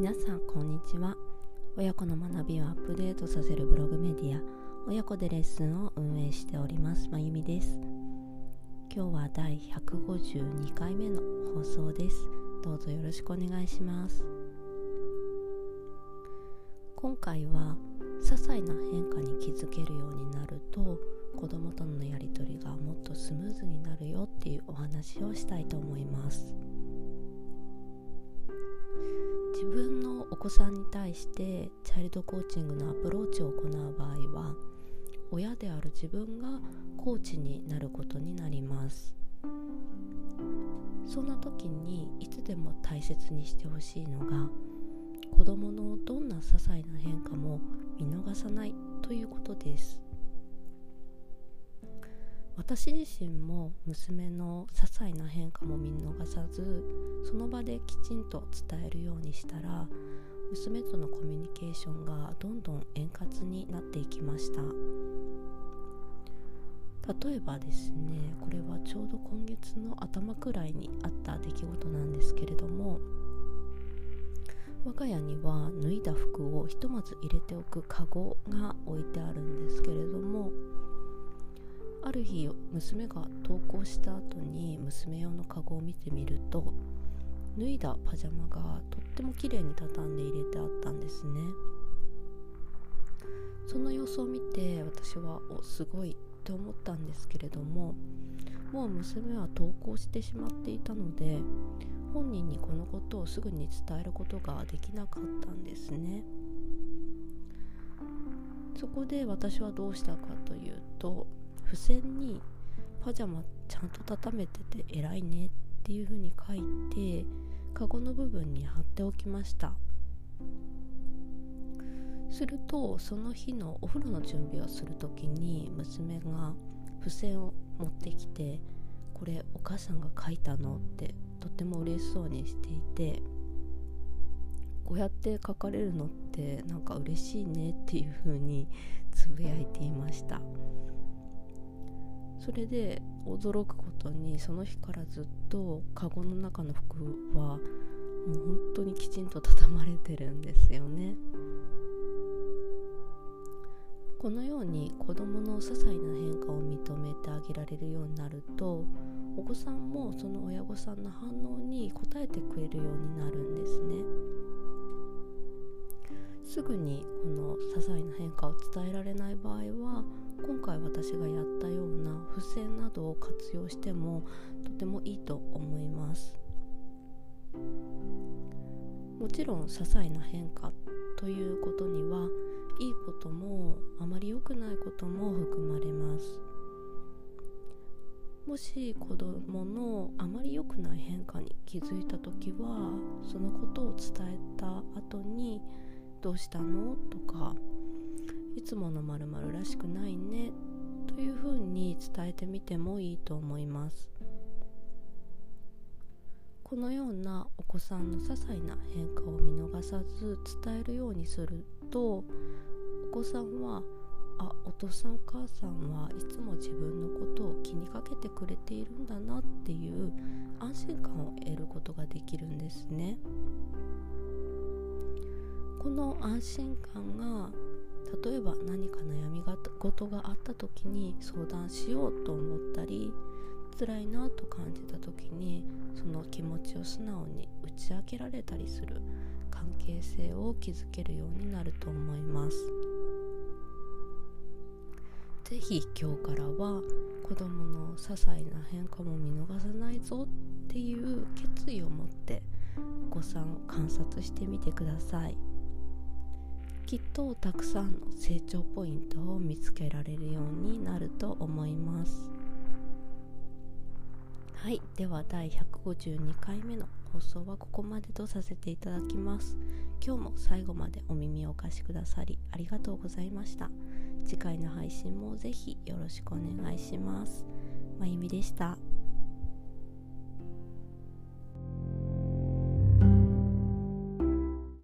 皆さんこんにちは。親子の学びをアップデートさせるブログメディア親子でレッスンを運営しておりますまゆみです。今日は第152回目の放送です。どうぞよろしくお願いします。今回は些細な変化に気づけるようになると子供とのやり取りがもっとスムーズになるよっていうお話をしたいと思います。自分のお子さんに対してチャイルドコーチングのアプローチを行う場合は親である自分がコーチになることになります。そんな時にいつでも大切にしてほしいのが子供のどんな些細な変化も見逃さないということです。私自身も娘の些細な変化も見逃さずその場できちんと伝えるようにしたら娘とのコミュニケーションがどんどん円滑になっていきました。例えばですねこれはちょうど今月の頭くらいにあった出来事なんですけれども我が家には脱いだ服をひとまず入れておくカゴが置いてあるんですけれどもある日娘が登校した後に娘用のカゴを見てみると脱いだパジャマがとっても綺麗に畳んで入れてあったんですね。その様子を見て私はおすごいって思ったんですけれどももう娘は登校してしまっていたので本人にこのことをすぐに伝えることができなかったんですね。そこで私はどうしたかというと付箋にパジャマちゃんと畳めてて偉いねっていう風に書いてカゴの部分に貼っておきましたするとその日のお風呂の準備をする時に娘が付箋を持ってきて「これお母さんが書いたの?」ってとても嬉しそうにしていてこうやって書かれるのってなんか嬉しいねっていう風につぶやいていました。それで驚くことにその日からずっとカゴの中の服はもう本当にきちんと畳まれてるんですよね。このように子どもの些細な変化を認めてあげられるようになるとお子さんもその親御さんの反応に応えてくれるようになるんですね。すぐにこの些細な変化を伝えられない場合は今回私がやったような付箋などを活用してもとてもいいと思います。もちろん些細な変化ということにはいいこともあまり良くないことも含まれます。もし子供のあまり良くない変化に気づいた時はそのことを伝えた「どうしたの?」とかいつものまるらしくないね。というふうに伝えてみてもいいと思います。このようなお子さんの些細な変化を見逃さず伝えるようにするとお子さんはあお父さんお母さんはいつも自分のことを気にかけてくれているんだなっていう安心感を得ることができるんですね。この安心感が例えば何か悩み事があった時に相談しようと思ったり辛いなと感じた時にその気持ちを素直に打ち明けられたりする関係性を築けるようになると思います是非今日からは子どもの些細な変化も見逃さないぞっていう決意を持ってお子さんを観察してみてください。きっとたくさんの成長ポイントを見つけられるようになると思います。はい。では第152回目の放送はここまでとさせていただきます。今日も最後までお耳をお貸しくださりありがとうございました。次回の配信もぜひよろしくお願いします。まゆみでした。